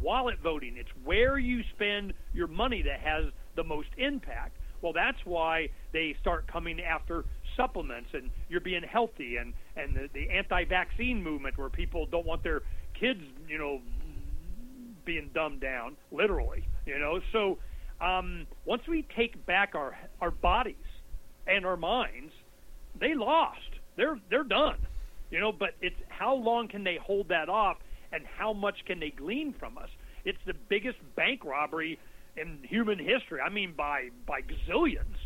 Wallet voting, it's where you spend your money that has the most impact. Well, that's why they start coming after supplements and you're being healthy and and the, the anti-vaccine movement where people don't want their kids, you know, being dumbed down, literally, you know. So um, once we take back our our bodies and our minds, they lost. They're they're done. You know, but it's how long can they hold that off? and how much can they glean from us? It's the biggest bank robbery in human history. I mean, by by gazillions.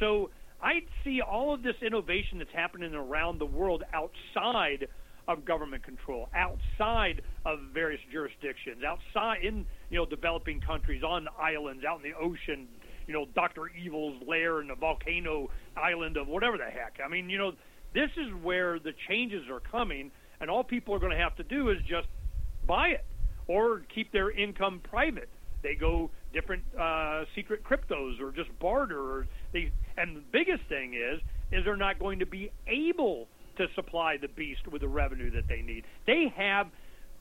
So I see all of this innovation that's happening around the world outside of government control, outside of various jurisdictions, outside in you know developing countries, on islands, out in the ocean. You know, Doctor Evil's lair in the volcano island of whatever the heck. I mean, you know, this is where the changes are coming, and all people are going to have to do is just buy it or keep their income private. They go different uh, secret cryptos or just barter. Or they, and the biggest thing is, is they're not going to be able to supply the beast with the revenue that they need. They have,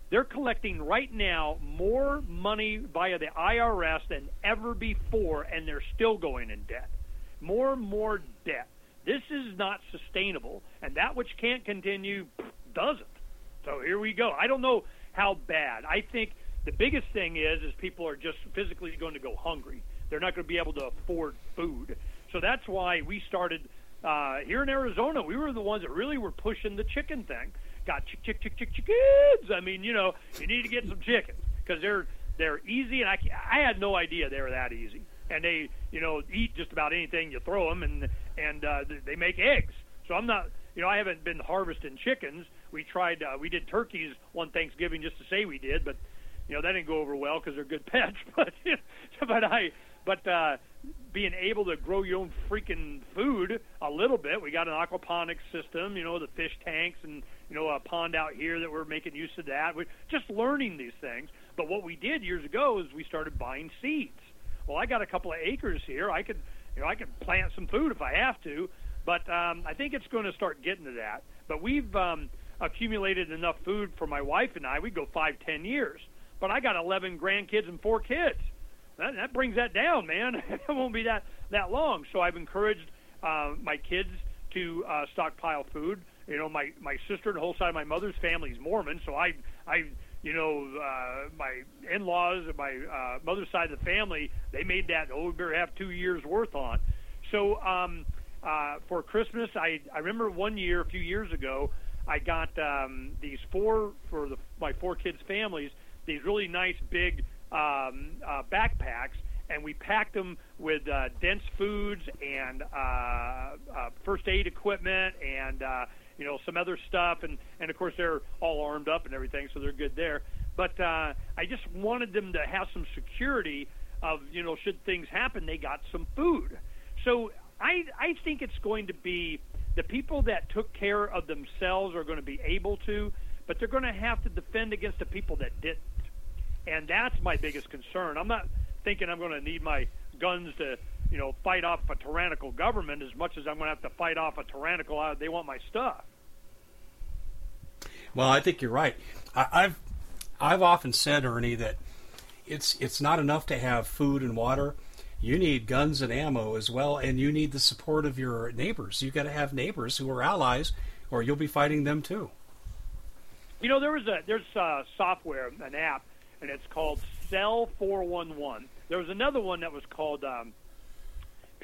they're collecting right now more money via the IRS than ever before, and they're still going in debt. More and more debt. This is not sustainable, and that which can't continue doesn't. So here we go. I don't know how bad. I think the biggest thing is is people are just physically going to go hungry. They're not going to be able to afford food. So that's why we started uh, here in Arizona. We were the ones that really were pushing the chicken thing. Got chick chick chick chick chickens. I mean, you know, you need to get some chickens because they're they're easy, and I I had no idea they were that easy. And they you know eat just about anything you throw them, and and uh, they make eggs. So I'm not you know I haven't been harvesting chickens. We tried uh, we did turkeys one Thanksgiving just to say we did, but you know that didn't go over well because they're good pets. But but I but uh, being able to grow your own freaking food a little bit. We got an aquaponics system, you know, the fish tanks and you know a pond out here that we're making use of that. We're just learning these things. But what we did years ago is we started buying seeds. Well, I got a couple of acres here. I could you know I could plant some food if I have to. But um, I think it's going to start getting to that. But we've um, accumulated enough food for my wife and I. We go five, ten years but I got 11 grandkids and four kids. That, that brings that down, man. it won't be that that long. So I've encouraged uh, my kids to uh, stockpile food. You know, my my sister and the whole side of my mother's family is Mormon, so I I you know uh, my in-laws and my uh, mother's side of the family they made that oh we better have two years worth on. So um, uh, for Christmas, I I remember one year a few years ago I got um, these four for the, my four kids' families these really nice big um, uh, backpacks, and we packed them with uh, dense foods and uh, uh, first aid equipment and uh, you know some other stuff, and and of course they're all armed up and everything, so they're good there. But uh, I just wanted them to have some security of you know should things happen, they got some food. So I I think it's going to be the people that took care of themselves are going to be able to, but they're going to have to defend against the people that didn't and that's my biggest concern. I'm not thinking I'm going to need my guns to, you know, fight off a tyrannical government as much as I'm going to have to fight off a tyrannical. Uh, they want my stuff. Well, I think you're right. I, I've I've often said, Ernie, that it's it's not enough to have food and water. You need guns and ammo as well, and you need the support of your neighbors. You've got to have neighbors who are allies, or you'll be fighting them too. You know, there was a there's a software, an app and it's called Cell 411. There was another one that was called um,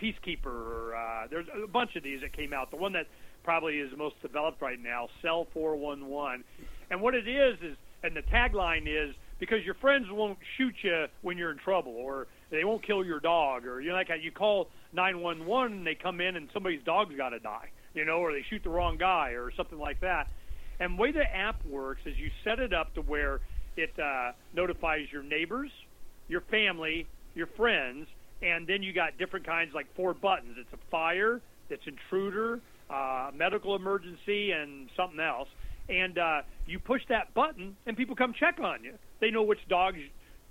Peacekeeper. Uh, there's a bunch of these that came out. The one that probably is most developed right now, Cell 411. And what it is is, and the tagline is, because your friends won't shoot you when you're in trouble, or they won't kill your dog, or you know, like you call 911 and they come in and somebody's dog's got to die, you know, or they shoot the wrong guy, or something like that. And the way the app works is you set it up to where it uh, notifies your neighbors, your family, your friends, and then you got different kinds like four buttons. It's a fire, it's intruder, uh, medical emergency, and something else. And uh, you push that button, and people come check on you. They know which dog's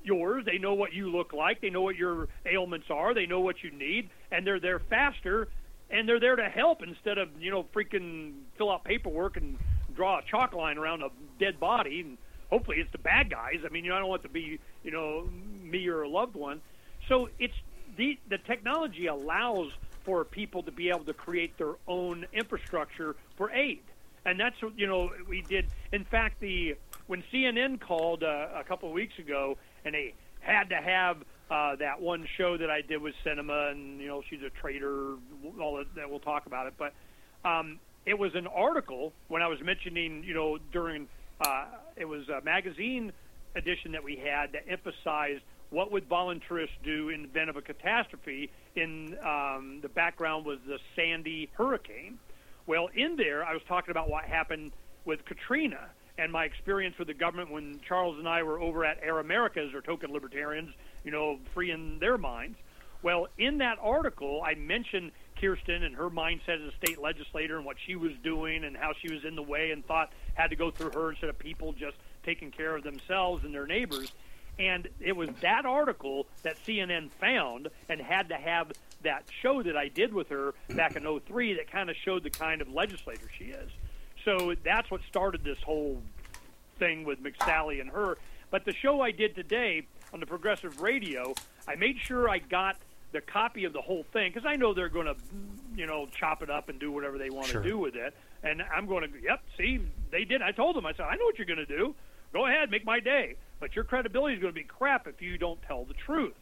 yours. They know what you look like. They know what your ailments are. They know what you need, and they're there faster. And they're there to help instead of you know freaking fill out paperwork and draw a chalk line around a dead body and hopefully it's the bad guys. I mean, you know, I don't want to be, you know, me or a loved one. So it's the the technology allows for people to be able to create their own infrastructure for aid, and that's what you know we did. In fact, the when CNN called uh, a couple of weeks ago, and they had to have uh, that one show that I did with Sinema, and you know she's a traitor, all that, we'll talk about it. But um, it was an article when I was mentioning, you know, during uh, it was a magazine edition that we had that emphasized what would volunteerists do in the event of a catastrophe. In um, the background was the Sandy hurricane. Well, in there, I was talking about what happened with Katrina and my experience with the government when Charles and I were over at Air Americas or token libertarians, you know, freeing their minds. Well, in that article, I mentioned Kyrsten and her mindset as a state legislator and what she was doing and how she was in the way and thought had to go through her instead of people just taking care of themselves and their neighbors. And it was that article that CNN found and had to have that show that I did with her back in 03 that kind of showed the kind of legislator she is. So that's what started this whole thing with McSally and her. But the show I did today on the progressive radio, I made sure I got the copy of the whole thing because I know they're going to, you know, chop it up and do whatever they want Sure. to do with it. And I'm going to, yep, see, they did. I told them, I said, I know what you're going to do. Go ahead, make my day. But your credibility is going to be crap if you don't tell the truth.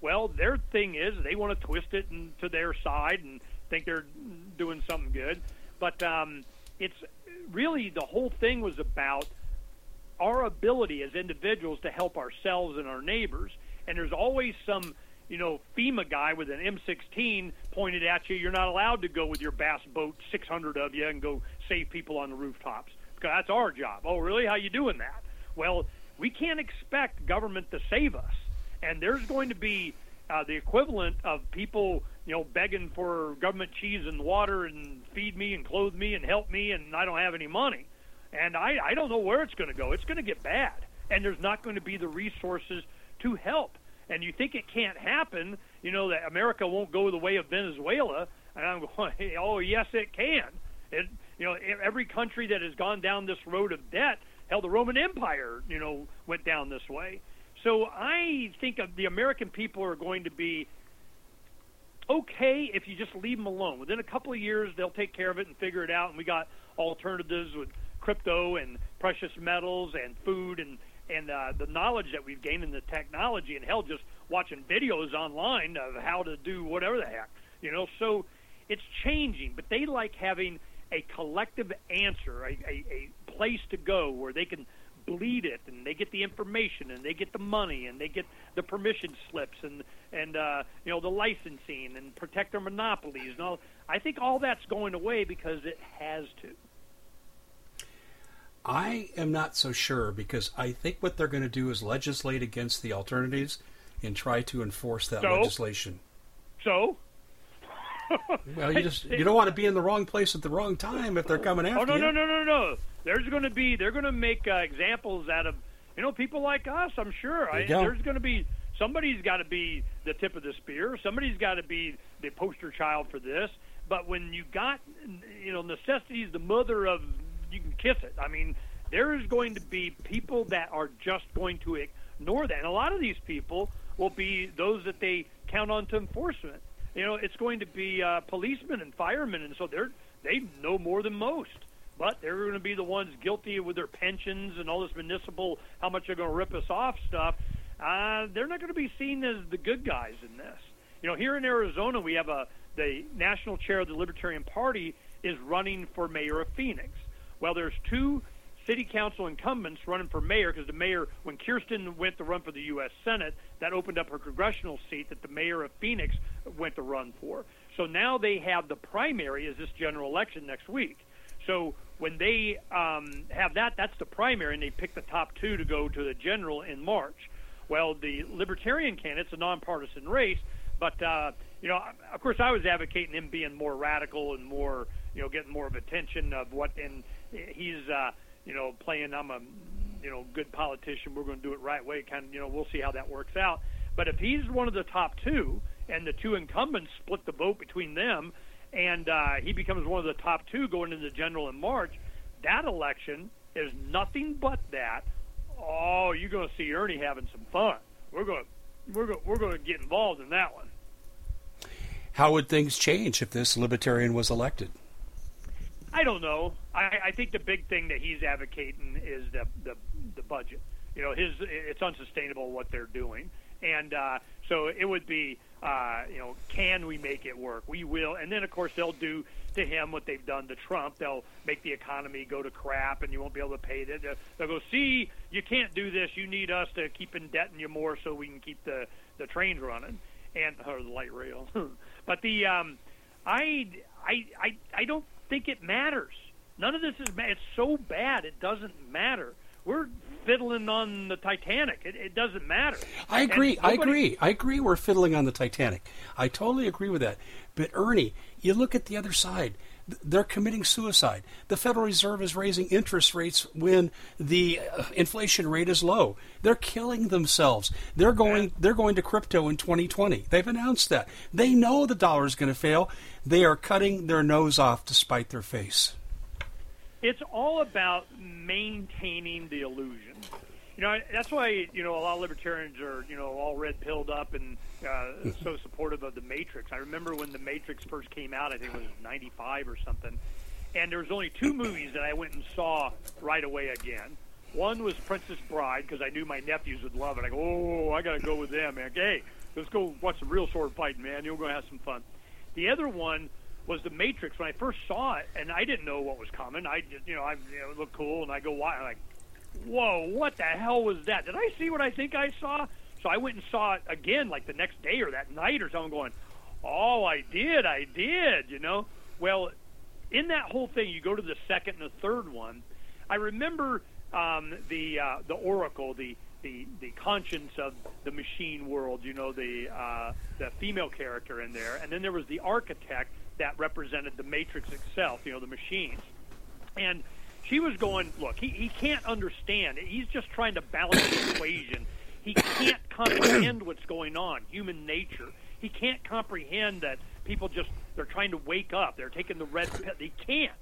Well, their thing is they want to twist it and, to their side and think they're doing something good. But um, it's really the whole thing was about our ability as individuals to help ourselves and our neighbors. And there's always some, you know, FEMA guy with an M16 pointed at you. You're not allowed to go with your bass boat, 600 of you, and go save people on the rooftops because that's our job. Oh, really? How you doing that? Well, we can't expect government to save us, and there's going to be uh, the equivalent of people, you know, begging for government cheese and water and feed me and clothe me and help me, and I don't have any money and I, I don't know where it's going to go. It's going to get bad, and there's not going to be the resources to help. And you think it can't happen? You know that America won't go the way of Venezuela, and I'm going, oh yes, it can. It, you know, every country that has gone down this road of debt, hell, the Roman Empire, you know, went down this way. So I think of the American people are going to be okay if you just leave them alone. Within a couple of years, they'll take care of it and figure it out. And we got alternatives with crypto and precious metals and food and and uh, the knowledge that we've gained in the technology and hell, just watching videos online of how to do whatever the heck, you know. So it's changing, but they like having a collective answer, a, a, a place to go where they can bleed it and they get the information and they get the money and they get the permission slips and and uh, you know the licensing and protect their monopolies and all. I think all that's going away because it has to. I am not so sure because I think what they're going to do is legislate against the alternatives and try to enforce that So? legislation. So Well, you just you don't want to be in the wrong place at the wrong time if they're coming after you. Oh no you. no no no no! There's going to be they're going to make uh, examples out of you know people like us. I'm sure. There I, there's going to be somebody's got to be the tip of the spear. Somebody's got to be the poster child for this. But when you got you know necessity is the mother of you can kiss it. I mean, there is going to be people that are just going to ignore that, and a lot of these people will be those that they count on to enforcement. You know, it's going to be uh, policemen and firemen, and so they're they know more than most. But they're going to be the ones guilty with their pensions and all this municipal, how much they're going to rip us off stuff. Uh, they're not going to be seen as the good guys in this. You know, here in Arizona, we have a the national chair of the Libertarian Party is running for mayor of Phoenix. Well, there's two city council incumbents running for mayor because the mayor, when Kyrsten went to run for the U.S. Senate, that opened up her congressional seat that the mayor of Phoenix went to run for. So now they have the primary as this general election next week. So when they um, have that, that's the primary, and they pick the top two to go to the general in March. Well, the Libertarian candidate's a nonpartisan race, but uh, you know, of course, I was advocating him being more radical and more, you know, getting more of attention of what. And he's, uh, you know, playing. I'm a, you know, good politician. We're going to do it right way. Kind of, you know, we'll see how that works out. But if he's one of the top two, and the two incumbents split the vote between them, and uh, he becomes one of the top two going into the general in March, that election is nothing but that. Oh, you're going to see Ernie having some fun. We're going we're going we're going to get involved in that one. How would things change if this libertarian was elected? I don't know. I, I think the big thing that he's advocating is the, the the budget. You know, his it's unsustainable what they're doing, and uh, so it would be, uh, you know, can we make it work? We will, and then of course they'll do to him what they've done to Trump. They'll make the economy go to crap, and you won't be able to pay it. They'll go, see, you can't do this. You need us to keep indebting you more so we can keep the the trains running and or the light rail. but the um, I I I I don't think it matters. None of this is. It's so bad. It doesn't matter. We're fiddling on the Titanic. It, it doesn't matter. I agree. Nobody, I agree. I agree. We're fiddling on the Titanic. I totally agree with that. But Ernie, you look at the other side. They're committing suicide. The Federal Reserve is raising interest rates when the uh, inflation rate is low. They're killing themselves. They're going. They're going to crypto in 2020. They've announced that. They know the dollar is going to fail. They are cutting their nose off to spite their face. It's all about maintaining the illusion. You know, that's why you know a lot of libertarians are you know all red pilled up and uh, so supportive of the Matrix. I remember when the Matrix first came out. I think it was '95 or something, and there was only two movies that I went and saw right away again. One was Princess Bride because I knew my nephews would love it. I go, oh, I got to go with them, man. Hey, let's go watch some real sword fighting, man. You're going to have some fun. The other one was the Matrix when I first saw it, and I didn't know what was coming. I just, you know, I you know, it looked cool, and I go, why? I'm like, whoa, what the hell was that? Did I see what I think I saw? So I went and saw it again, like the next day or that night or something. Going, oh, I did, I did. You know, well, in that whole thing, you go to the second and the third one. I remember um, the uh, the Oracle, the the the conscience of the machine world. You know, the uh, the female character in there, and then there was the architect that represented the matrix itself, you know, the machines. And she was going, look, he, he can't understand. He's just trying to balance the equation. He can't comprehend what's going on, human nature. He can't comprehend that people just, they're trying to wake up. They're taking the red pill. He can't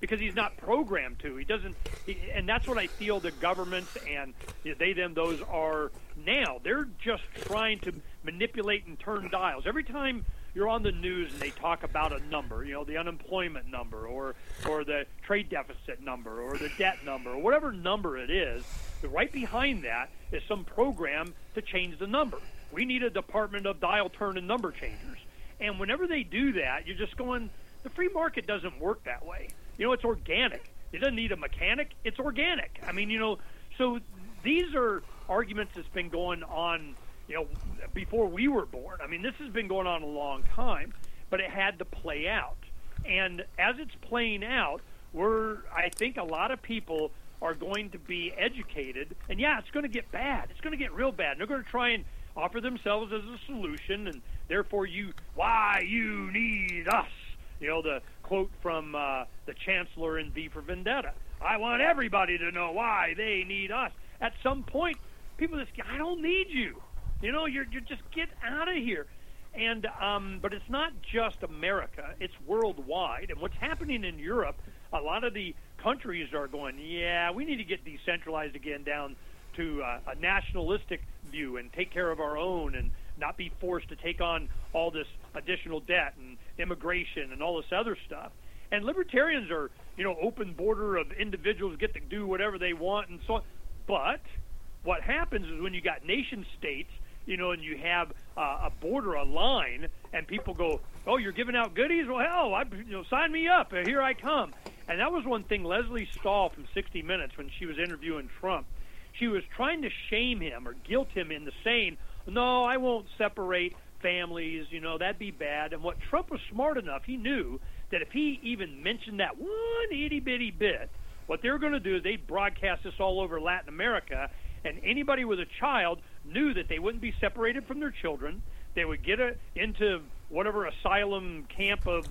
because he's not programmed to. He doesn't, he, and that's what I feel the governments and they, them, those are now. They're just trying to manipulate and turn dials. Every time you're on the news and they talk about a number, you know, the unemployment number or or the trade deficit number or the debt number or whatever number it is, right behind that is some program to change the number. We need a department of dial turn and number changers. And whenever they do that, you're just going, the free market doesn't work that way. You know, it's organic. It doesn't need a mechanic. It's organic. I mean, you know, so these are arguments that's been going on you know, before we were born. I mean, this has been going on a long time, but it had to play out. And as it's playing out, we're, I think a lot of people are going to be educated. And yeah, it's going to get bad. It's going to get real bad. And they're going to try and offer themselves as a solution. And therefore, you, why you need us. You know, the quote from uh, the Chancellor in V for Vendetta. I want everybody to know why they need us. At some point, people just, I don't need you. You know, you're you just get out of here. And um, but it's not just America; it's worldwide. And what's happening in Europe, a lot of the countries are going, yeah, we need to get decentralized again down to uh, a nationalistic view and take care of our own and not be forced to take on all this additional debt and immigration and all this other stuff. And libertarians are, you know, open border of individuals get to do whatever they want and so on. But what happens is when you got nation states you know, and you have uh, a border, a line, and people go, "Oh, you're giving out goodies? Well, hell, I, you know, sign me up. Here I come." And that was one thing Lesley Stahl from 60 Minutes when she was interviewing Trump. She was trying to shame him or guilt him into saying, "No, I won't separate families. You know, that'd be bad." And what Trump was smart enough, he knew that if he even mentioned that one itty bitty bit, what they were going to do is they'd broadcast this all over Latin America, and anybody with a child knew that they wouldn't be separated from their children. They would get a, into whatever asylum camp of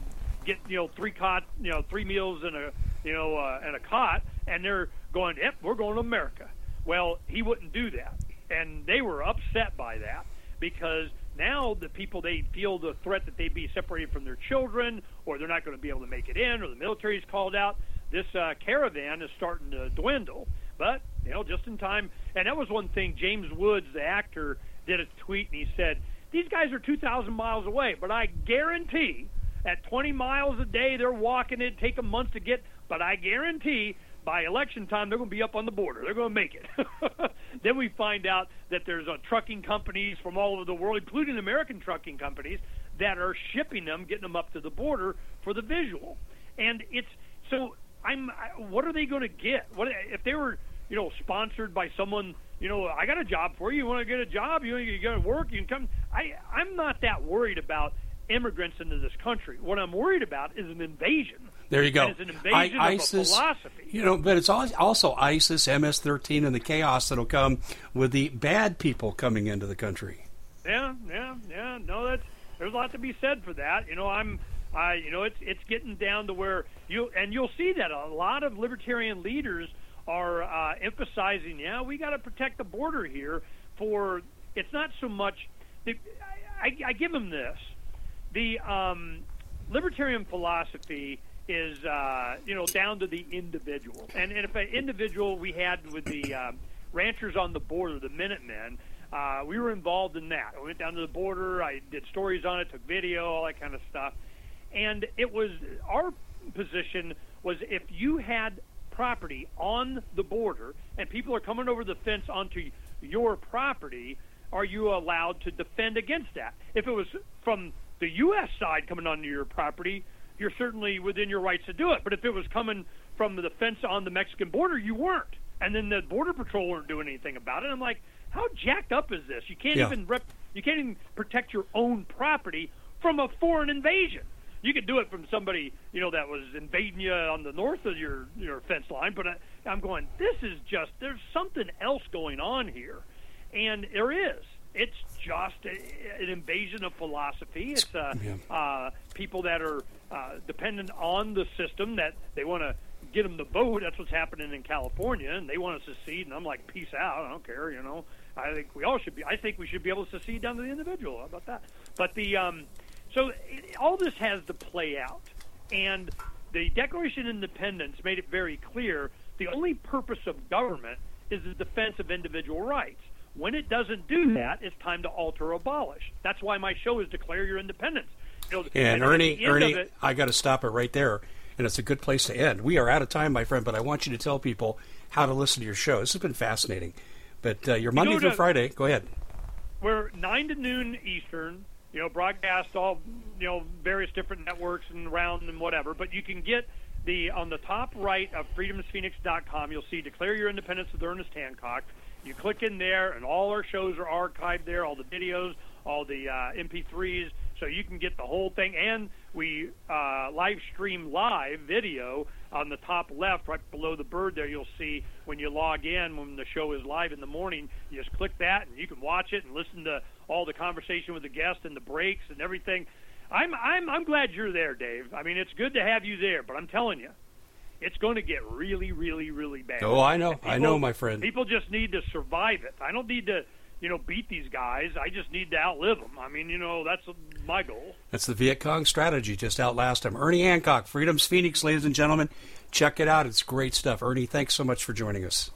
get you know three cot you know three meals and a you know uh, and a cot, and they're going, yep, we're going to America. Well, he wouldn't do that, and they were upset by that because now the people they feel the threat that they'd be separated from their children, or they're not going to be able to make it in, or the military's called out. This uh, caravan is starting to dwindle, but you know, just in time. And that was one thing. James Woods, the actor, did a tweet and he said, "These guys are 2,000 miles away, but I guarantee at 20 miles a day they're walking it. Take them months to get, but I guarantee." by election time they're going to be up on the border. They're going to make it. then we find out that there's uh, trucking companies from all over the world, including American trucking companies, that are shipping them, getting them up to the border for the visual. And it's so I'm. What are they going to get? What if they were, you know, sponsored by someone? You know, I got a job for you. You want to get a job? You you got to work. You can come. I I'm not that worried about immigrants into this country. What I'm worried about is an invasion. There you go. And it's an invasion I, ISIS, of philosophy. You know, but it's also ISIS, MS-13, and the chaos that'll come with the bad people coming into the country. Yeah, yeah, yeah. No, that's there's a lot to be said for that. You know, I'm, I, you know, it's it's getting down to where you and you'll see that a lot of libertarian leaders are uh, emphasizing, yeah, we got to protect the border here. For it's not so much. The, I, I give them this. The um, libertarian philosophy is uh, you know down to the individual. And, and if an individual we had with the uh, ranchers on the border, the Minutemen, uh, we were involved in that. I went down to the border. I did stories on it, took video, all that kind of stuff. And it was our position was if you had property on the border and people are coming over the fence onto your property, are you allowed to defend against that? If it was from the U.S. side coming onto your property, you're certainly within your rights to do it. But if it was coming from the fence on the Mexican border, you weren't. And then the border patrol weren't doing anything about it. I'm like, how jacked up is this? You can't yeah. even rep, you can't even protect your own property from a foreign invasion. You could do it from somebody you know that was invading you on the north of your your fence line, but I, I'm going. This is just there's something else going on here, and there is. It's just a, an invasion of philosophy. It's uh, yeah. uh, people that are uh, dependent on the system that they want to get them to vote. That's what's happening in California, and they want to secede. And I'm like, peace out. I don't care. You know, I think we all should be. I think we should be able to secede down to the individual. How about that? But the um, so it, all this has to play out, and the Declaration of Independence made it very clear. The only purpose of government is the defense of individual rights. When it doesn't do that, it's time to alter or abolish. That's why my show is declare your independence. You know, and, and Ernie, Ernie, it, I got to stop it right there, and it's a good place to end. We are out of time, my friend, but I want you to tell people how to listen to your show. This has been fascinating. But uh, your Monday through Friday, go ahead. We're nine to noon Eastern. You know, broadcast all you know various different networks and around and whatever. But you can get the on the top right of freedomsphoenix.com. You'll see "Declare Your Independence" with Ernest Hancock. You click in there, and all our shows are archived there. All the videos, all the uh, MP3s, so you can get the whole thing. And we uh, live stream live video on the top left, right below the bird. There, you'll see when you log in when the show is live in the morning. You just click that, and you can watch it and listen to all the conversation with the guest and the breaks and everything. I'm I'm I'm glad you're there, Dave. I mean, it's good to have you there, but I'm telling you, it's going to get really, really, really bad. Oh, I know, people, I know, my friend. People just need to survive it. I don't need to you know, beat these guys. I just need to outlive them. I mean, you know, that's my goal. That's the Viet Cong strategy. Just outlast them. Ernie Hancock, Freedom's Phoenix, ladies and gentlemen. Check it out. It's great stuff. Ernie, thanks so much for joining us.